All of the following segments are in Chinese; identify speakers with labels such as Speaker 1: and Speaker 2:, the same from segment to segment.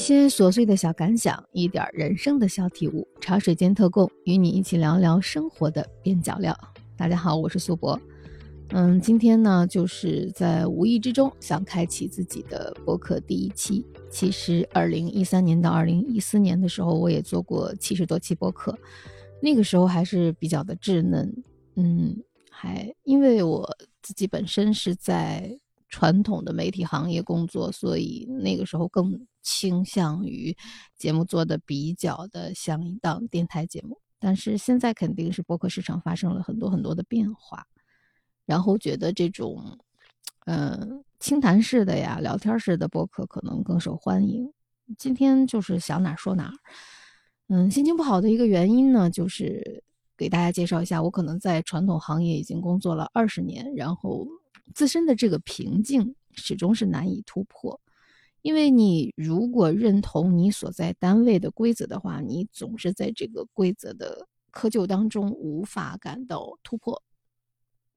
Speaker 1: 一些琐碎的小感想，一点人生的小体悟，茶水间特供，与你一起聊聊生活的边角料。大家好，我是苏博。嗯，今天呢，就是在无意之中想开启自己的博客第一期。其实，二零一三年到二零一四年的时候，我也做过七十多期博客，那个时候还是比较的稚嫩。嗯，还因为我自己本身是在传统的媒体行业工作，所以那个时候更倾向于节目做的比较的像一档电台节目。但是现在肯定是播客市场发生了很多很多的变化。然后觉得这种，嗯，清谈式的呀，聊天式的播客可能更受欢迎。今天就是想哪说哪，嗯，心情不好的一个原因呢，就是给大家介绍一下，我可能在传统行业已经工作了二十年，然后自身的这个瓶颈始终是难以突破。因为你如果认同你所在单位的规则的话，你总是在这个规则的窠臼当中无法感到突破。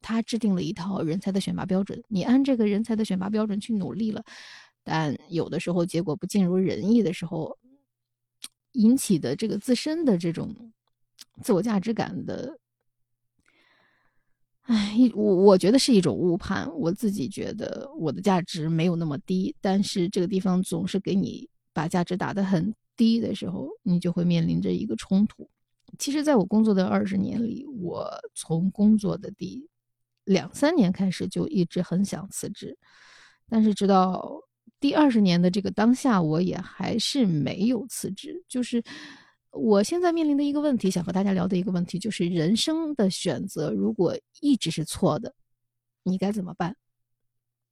Speaker 1: 他制定了一套人才的选拔标准，你按这个人才的选拔标准去努力了，但有的时候结果不尽如人意的时候，引起的这个自身的这种自我价值感的，哎，我我觉得是一种误判。我自己觉得我的价值没有那么低，但是这个地方总是给你把价值打得很低的时候，你就会面临着一个冲突。其实，在我工作的二十年里，我从工作的第两三年开始就一直很想辞职，但是直到第二十年的这个当下，我也还是没有辞职。就是我现在面临的一个问题，想和大家聊的一个问题，就是人生的选择如果一直是错的，你该怎么办？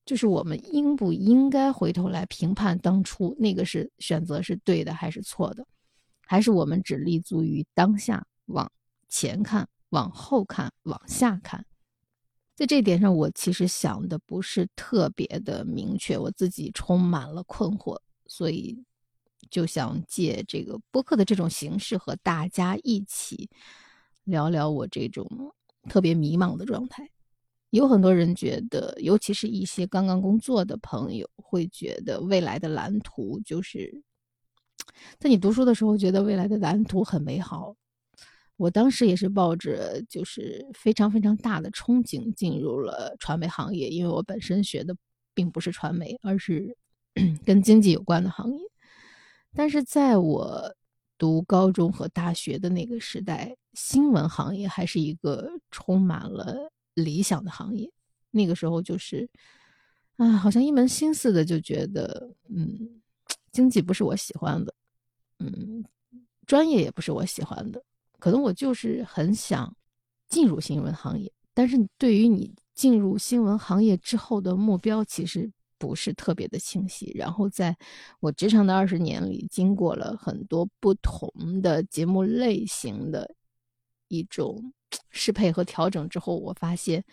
Speaker 1: 就是我们应不应该回头来评判当初那个是选择是对的还是错的？还是我们只立足于当下，往前看、往后看、往下看？在这点上，我其实想的不是特别的明确，我自己充满了困惑，所以就想借这个播客的这种形式和大家一起聊聊我这种特别迷茫的状态。有很多人觉得，尤其是一些刚刚工作的朋友，会觉得未来的蓝图就是在你读书的时候觉得未来的蓝图很美好。我当时也是抱着就是非常非常大的憧憬进入了传媒行业，因为我本身学的并不是传媒，而是 跟经济有关的行业。但是在我读高中和大学的那个时代，新闻行业还是一个充满了理想的行业。那个时候就是，啊，好像一门心思的就觉得，嗯，经济不是我喜欢的，嗯，专业也不是我喜欢的。可能我就是很想进入新闻行业，但是对于你进入新闻行业之后的目标，其实不是特别的清晰。然后在我职场的二十年里，经过了很多不同的节目类型的一种适配和调整之后，我发现，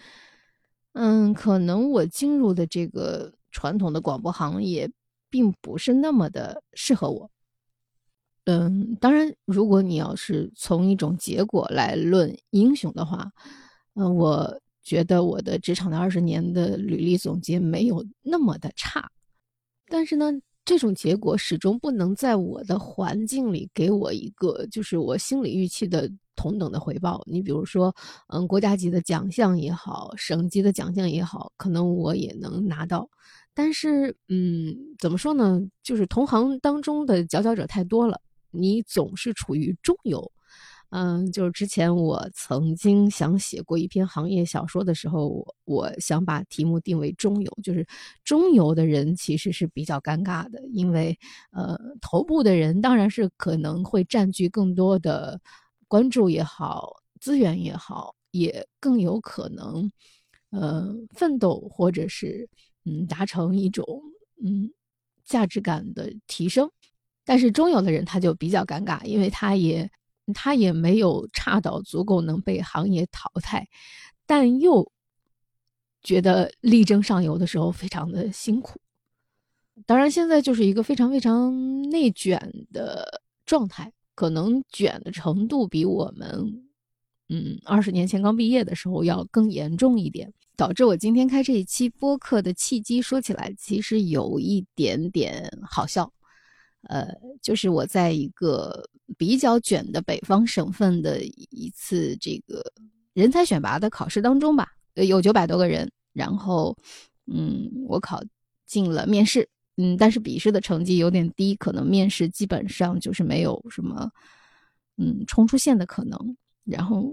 Speaker 1: 嗯，可能我进入的这个传统的广播行业，并不是那么的适合我。嗯，当然，如果你要是从一种结果来论英雄的话，嗯，我觉得我的职场的二十年的履历总结没有那么的差，但是呢，这种结果始终不能在我的环境里给我一个就是我心理预期的同等的回报。你比如说，嗯，国家级的奖项也好，省级的奖项也好，可能我也能拿到，但是，嗯，怎么说呢？就是同行当中的佼佼者太多了。你总是处于中游，嗯，就是之前我曾经想写过一篇行业小说的时候，我我想把题目定为中游，就是中游的人其实是比较尴尬的，因为呃，头部的人当然是可能会占据更多的关注也好，资源也好，也更有可能呃奋斗或者是嗯达成一种嗯价值感的提升。但是中游的人他就比较尴尬，因为他也他也没有差到足够能被行业淘汰，但又觉得力争上游的时候非常的辛苦。当然，现在就是一个非常非常内卷的状态，可能卷的程度比我们嗯二十年前刚毕业的时候要更严重一点，导致我今天开这一期播客的契机说起来其实有一点点好笑。呃，就是我在一个比较卷的北方省份的一次这个人才选拔的考试当中吧，有九百多个人，然后，嗯，我考进了面试，嗯，但是笔试的成绩有点低，可能面试基本上就是没有什么，嗯，冲出线的可能。然后，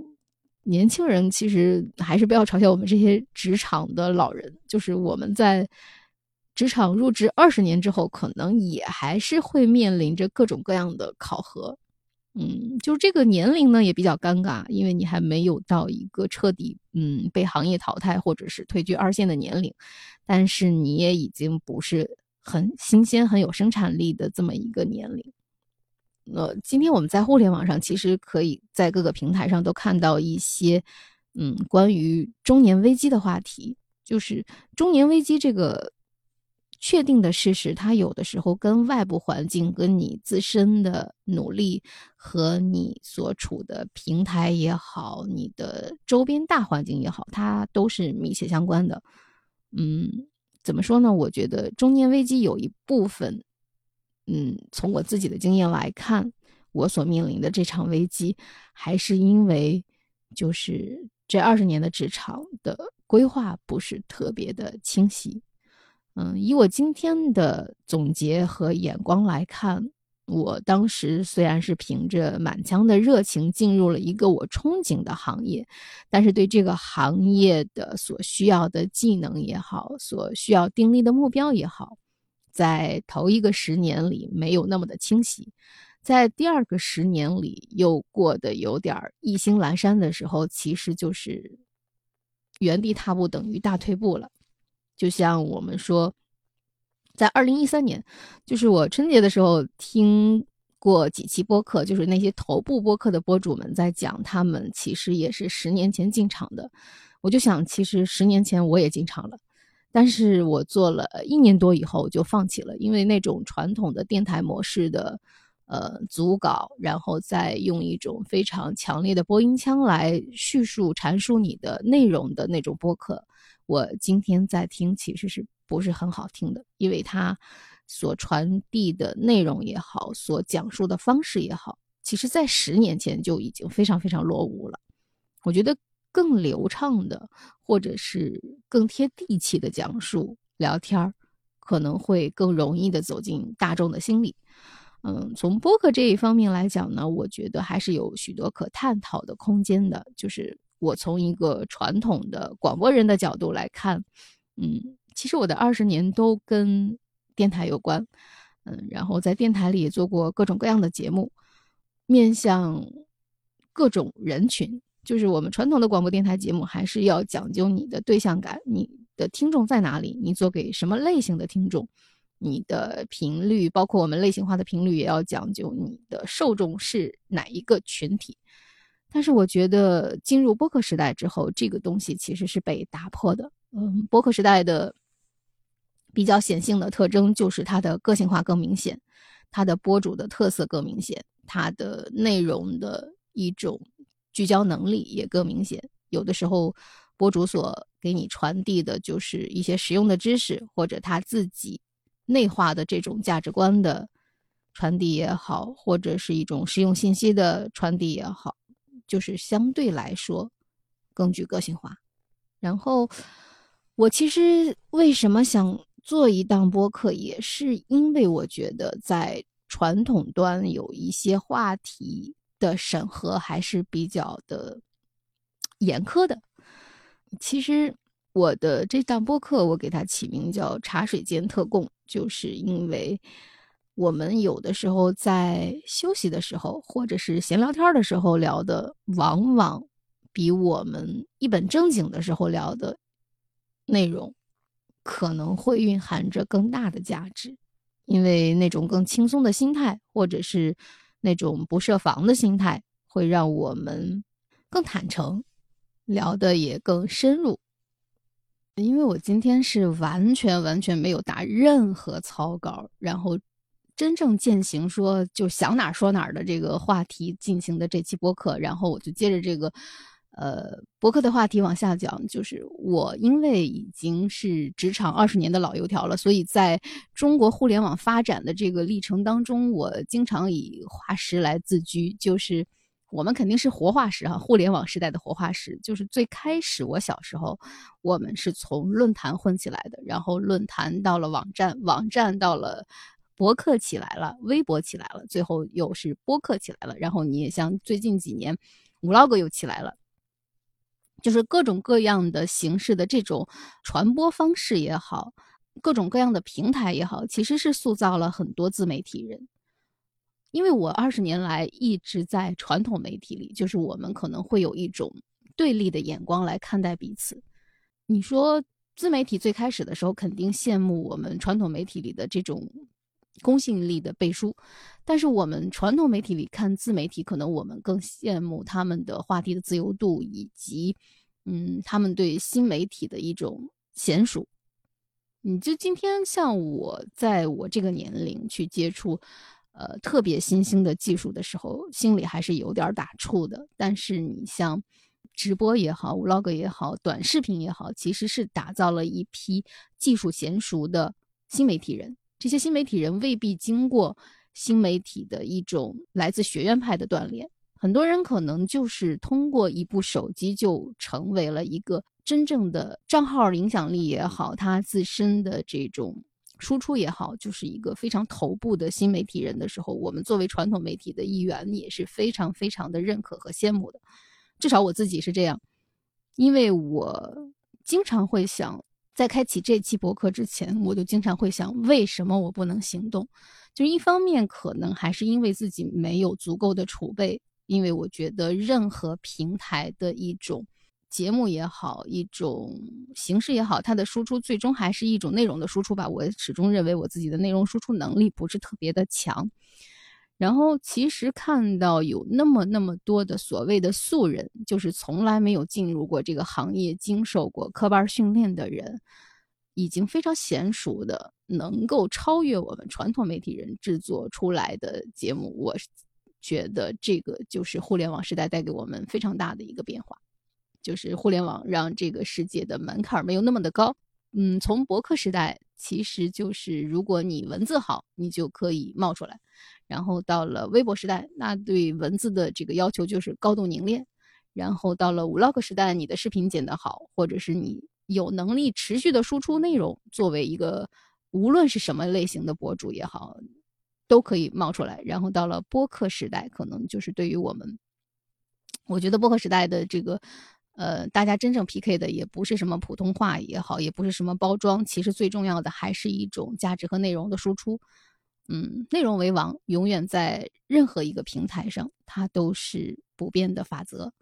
Speaker 1: 年轻人其实还是不要嘲笑我们这些职场的老人，就是我们在。职场入职二十年之后，可能也还是会面临着各种各样的考核，嗯，就是这个年龄呢也比较尴尬，因为你还没有到一个彻底嗯被行业淘汰或者是退居二线的年龄，但是你也已经不是很新鲜、很有生产力的这么一个年龄。呃，今天我们在互联网上其实可以在各个平台上都看到一些嗯关于中年危机的话题，就是中年危机这个。确定的事实，它有的时候跟外部环境、跟你自身的努力和你所处的平台也好，你的周边大环境也好，它都是密切相关的。嗯，怎么说呢？我觉得中年危机有一部分，嗯，从我自己的经验来看，我所面临的这场危机，还是因为就是这二十年的职场的规划不是特别的清晰。嗯，以我今天的总结和眼光来看，我当时虽然是凭着满腔的热情进入了一个我憧憬的行业，但是对这个行业的所需要的技能也好，所需要定立的目标也好，在头一个十年里没有那么的清晰，在第二个十年里又过得有点意兴阑珊的时候，其实就是原地踏步等于大退步了。就像我们说，在二零一三年，就是我春节的时候听过几期播客，就是那些头部播客的播主们在讲，他们其实也是十年前进场的。我就想，其实十年前我也进场了，但是我做了一年多以后就放弃了，因为那种传统的电台模式的。呃，组稿，然后再用一种非常强烈的播音腔来叙述、阐述你的内容的那种播客，我今天在听，其实是不是很好听的？因为它所传递的内容也好，所讲述的方式也好，其实在十年前就已经非常非常落伍了。我觉得更流畅的，或者是更贴地气的讲述聊天儿，可能会更容易的走进大众的心里。嗯，从播客这一方面来讲呢，我觉得还是有许多可探讨的空间的。就是我从一个传统的广播人的角度来看，嗯，其实我的二十年都跟电台有关，嗯，然后在电台里也做过各种各样的节目，面向各种人群。就是我们传统的广播电台节目，还是要讲究你的对象感，你的听众在哪里，你做给什么类型的听众。你的频率，包括我们类型化的频率，也要讲究你的受众是哪一个群体。但是我觉得进入播客时代之后，这个东西其实是被打破的。嗯，播客时代的比较显性的特征就是它的个性化更明显，它的播主的特色更明显，它的内容的一种聚焦能力也更明显。有的时候，播主所给你传递的就是一些实用的知识，或者他自己。内化的这种价值观的传递也好，或者是一种实用信息的传递也好，就是相对来说更具个性化。然后，我其实为什么想做一档播客，也是因为我觉得在传统端有一些话题的审核还是比较的严苛的。其实。我的这档播客，我给它起名叫“茶水间特供”，就是因为我们有的时候在休息的时候，或者是闲聊天的时候聊的，往往比我们一本正经的时候聊的内容可能会蕴含着更大的价值，因为那种更轻松的心态，或者是那种不设防的心态，会让我们更坦诚，聊的也更深入。因为我今天是完全完全没有打任何草稿，然后真正践行说就想哪说哪儿的这个话题进行的这期播客，然后我就接着这个呃，博客的话题往下讲，就是我因为已经是职场二十年的老油条了，所以在中国互联网发展的这个历程当中，我经常以化石来自居，就是我们肯定是活化石哈，互联网时代的活化石。就是最开始我小时候，我们是从论坛混起来的，然后论坛到了网站，网站到了博客起来了，微博起来了，最后又是播客起来了，然后你也像最近几年，vlog 又起来了。就是各种各样的形式的这种传播方式也好，各种各样的平台也好，其实是塑造了很多自媒体人。因为我二十年来一直在传统媒体里，就是我们可能会有一种对立的眼光来看待彼此。你说自媒体最开始的时候，肯定羡慕我们传统媒体里的这种。公信力的背书，但是我们传统媒体里看自媒体，可能我们更羡慕他们的话题的自由度，以及，嗯，他们对新媒体的一种娴熟。你就今天像我在我这个年龄去接触，呃，特别新兴的技术的时候，心里还是有点打怵的。但是你像直播也好，vlog 也好，短视频也好，其实是打造了一批技术娴熟的新媒体人。这些新媒体人未必经过新媒体的一种来自学院派的锻炼，很多人可能就是通过一部手机就成为了一个真正的账号影响力也好，他自身的这种输出也好，就是一个非常头部的新媒体人的时候，我们作为传统媒体的一员也是非常非常的认可和羡慕的，至少我自己是这样，因为我经常会想。在开启这期博客之前，我就经常会想，为什么我不能行动？就是一方面可能还是因为自己没有足够的储备，因为我觉得任何平台的一种节目也好，一种形式也好，它的输出最终还是一种内容的输出吧。我始终认为我自己的内容输出能力不是特别的强。然后，其实看到有那么那么多的所谓的素人，就是从来没有进入过这个行业、经受过科班训练的人，已经非常娴熟的，能够超越我们传统媒体人制作出来的节目。我觉得这个就是互联网时代带给我们非常大的一个变化，就是互联网让这个世界的门槛没有那么的高。嗯，从博客时代，其实就是如果你文字好，你就可以冒出来。然后到了微博时代，那对文字的这个要求就是高度凝练。然后到了 vlog 时代，你的视频剪得好，或者是你有能力持续的输出内容，作为一个无论是什么类型的博主也好，都可以冒出来。然后到了播客时代，可能就是对于我们，我觉得播客时代的这个，呃，大家真正 PK 的也不是什么普通话也好，也不是什么包装，其实最重要的还是一种价值和内容的输出。嗯，内容为王，永远在任何一个平台上，它都是不变的法则。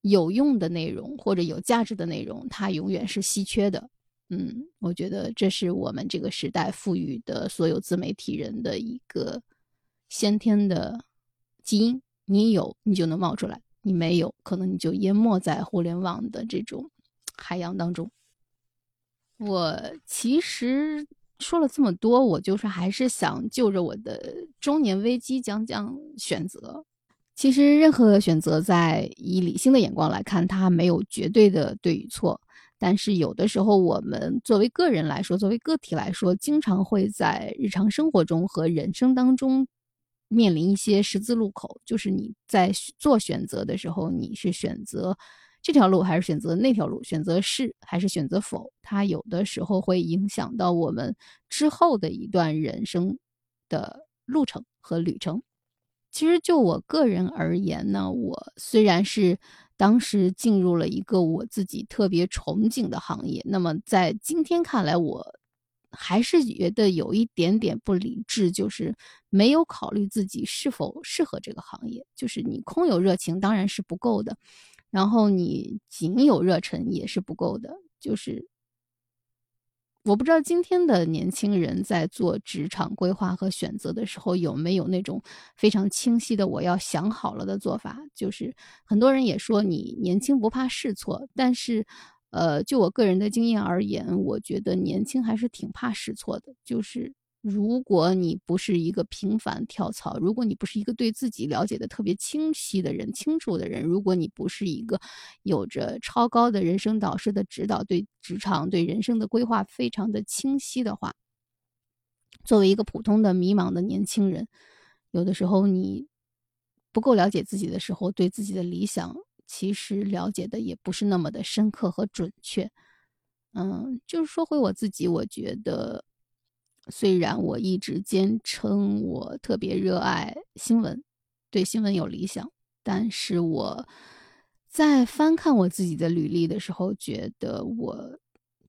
Speaker 1: 有用的内容或者有价值的内容，它永远是稀缺的。嗯，我觉得这是我们这个时代赋予的所有自媒体人的一个先天的基因。你有，你就能冒出来；你没有，可能你就淹没在互联网的这种海洋当中。我其实。说了这么多，我就是还是想就着我的中年危机讲讲选择。其实任何选择，在以理性的眼光来看，它没有绝对的对与错。但是有的时候，我们作为个人来说，作为个体来说，经常会在日常生活中和人生当中面临一些十字路口，就是你在做选择的时候，你是选择。这条路还是选择那条路，选择是还是选择否，它有的时候会影响到我们之后的一段人生的路程和旅程。其实就我个人而言呢，我虽然是当时进入了一个我自己特别憧憬的行业，那么在今天看来，我还是觉得有一点点不理智，就是没有考虑自己是否适合这个行业。就是你空有热情当然是不够的。然后你仅有热忱也是不够的，就是我不知道今天的年轻人在做职场规划和选择的时候有没有那种非常清晰的我要想好了的做法。就是很多人也说你年轻不怕试错，但是，呃，就我个人的经验而言，我觉得年轻还是挺怕试错的。就是如果你不是一个频繁跳槽，如果你不是一个对自己了解的特别清晰的人、清楚的人，如果你不是一个有着超高的人生导师的指导、对职场、对人生的规划非常的清晰的话，作为一个普通的迷茫的年轻人，有的时候你不够了解自己的时候，对自己的理想其实了解的也不是那么的深刻和准确。嗯，就是说回我自己，我觉得。虽然我一直坚称我特别热爱新闻，对新闻有理想，但是我在翻看我自己的履历的时候，觉得我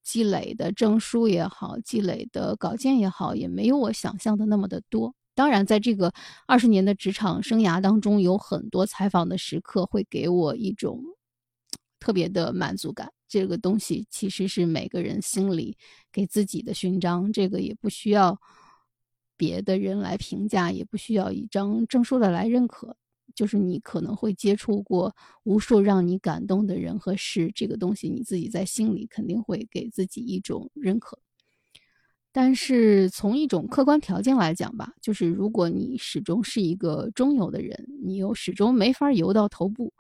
Speaker 1: 积累的证书也好，积累的稿件也好，也没有我想象的那么的多。当然，在这个二十年的职场生涯当中，有很多采访的时刻会给我一种特别的满足感。这个东西其实是每个人心里给自己的勋章，这个也不需要别的人来评价，也不需要一张证书的来认可。就是你可能会接触过无数让你感动的人和事，这个东西你自己在心里肯定会给自己一种认可。但是从一种客观条件来讲吧，就是如果你始终是一个中游的人，你又始终没法游到头部。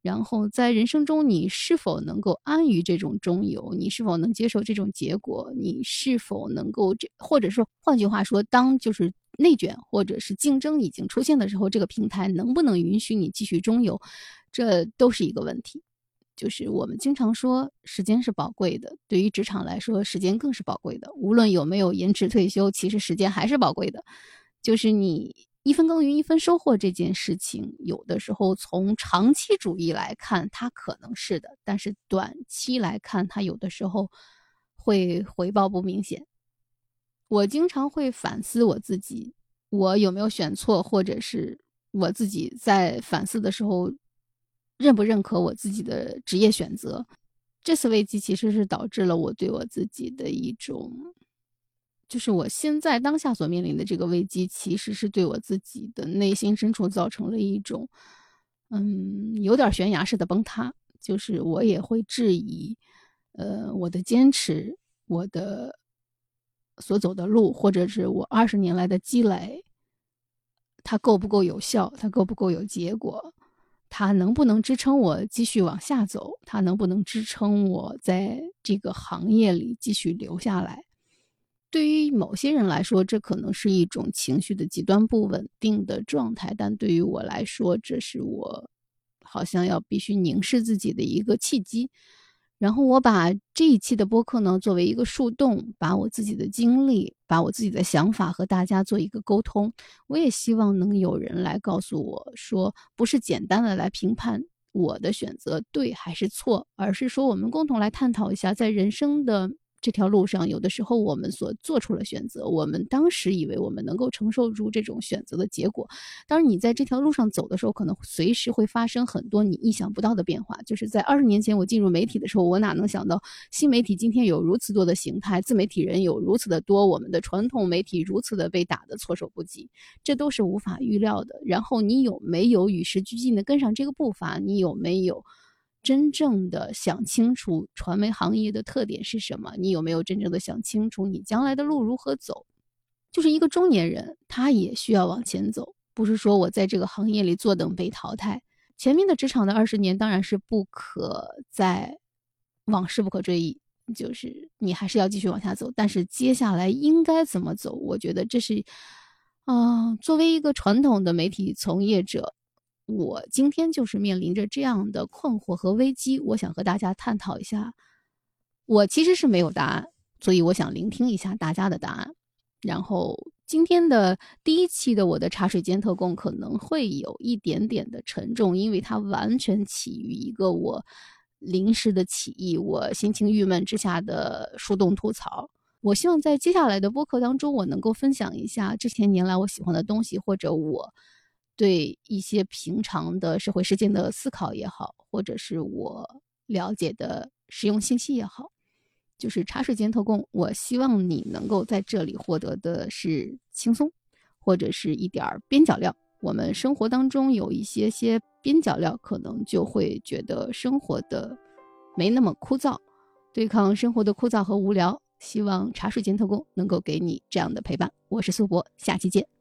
Speaker 1: 然后在人生中，你是否能够安于这种中游？你是否能接受这种结果？你是否能够这，或者说换句话说，当就是内卷或者是竞争已经出现的时候，这个平台能不能允许你继续中游？这都是一个问题。就是我们经常说，时间是宝贵的，对于职场来说，时间更是宝贵的。无论有没有延迟退休，其实时间还是宝贵的。就是你。一分耕耘一分收获这件事情，有的时候从长期主义来看，它可能是的；但是短期来看，它有的时候会回报不明显。我经常会反思我自己，我有没有选错，或者是我自己在反思的时候认不认可我自己的职业选择。这次危机其实是导致了我对我自己的一种。就是我现在当下所面临的这个危机，其实是对我自己的内心深处造成了一种，嗯，有点悬崖式的崩塌。就是我也会质疑，呃，我的坚持，我的所走的路，或者是我二十年来的积累，它够不够有效？它够不够有结果？它能不能支撑我继续往下走？它能不能支撑我在这个行业里继续留下来？对于某些人来说，这可能是一种情绪的极端不稳定的状态，但对于我来说，这是我好像要必须凝视自己的一个契机。然后我把这一期的播客呢，作为一个树洞，把我自己的经历，把我自己的想法和大家做一个沟通。我也希望能有人来告诉我说，不是简单的来评判我的选择对还是错，而是说我们共同来探讨一下，在人生的。这条路上，有的时候我们所做出了选择，我们当时以为我们能够承受住这种选择的结果。当然，你在这条路上走的时候，可能随时会发生很多你意想不到的变化。就是在二十年前我进入媒体的时候，我哪能想到新媒体今天有如此多的形态，自媒体人有如此的多，我们的传统媒体如此的被打得措手不及，这都是无法预料的。然后你有没有与时俱进的跟上这个步伐？你有没有？真正的想清楚传媒行业的特点是什么？你有没有真正的想清楚你将来的路如何走？就是一个中年人，他也需要往前走，不是说我在这个行业里坐等被淘汰。前面的职场的二十年当然是不可再往事不可追忆，就是你还是要继续往下走。但是接下来应该怎么走？我觉得这是，啊，作为一个传统的媒体从业者。我今天就是面临着这样的困惑和危机，我想和大家探讨一下。我其实是没有答案，所以我想聆听一下大家的答案。然后今天的第一期的我的茶水间特供可能会有一点点的沉重，因为它完全起于一个我临时的起意，我心情郁闷之下的树洞吐槽。我希望在接下来的播客当中，我能够分享一下这些年来我喜欢的东西，或者我。对一些平常的社会事件的思考也好，或者是我了解的实用信息也好，就是茶水间特供。我希望你能够在这里获得的是轻松，或者是一点儿边角料。我们生活当中有一些些边角料，可能就会觉得生活的没那么枯燥。对抗生活的枯燥和无聊，
Speaker 2: 希望茶水间特工能够给你这样的陪伴。我是苏博，下期见。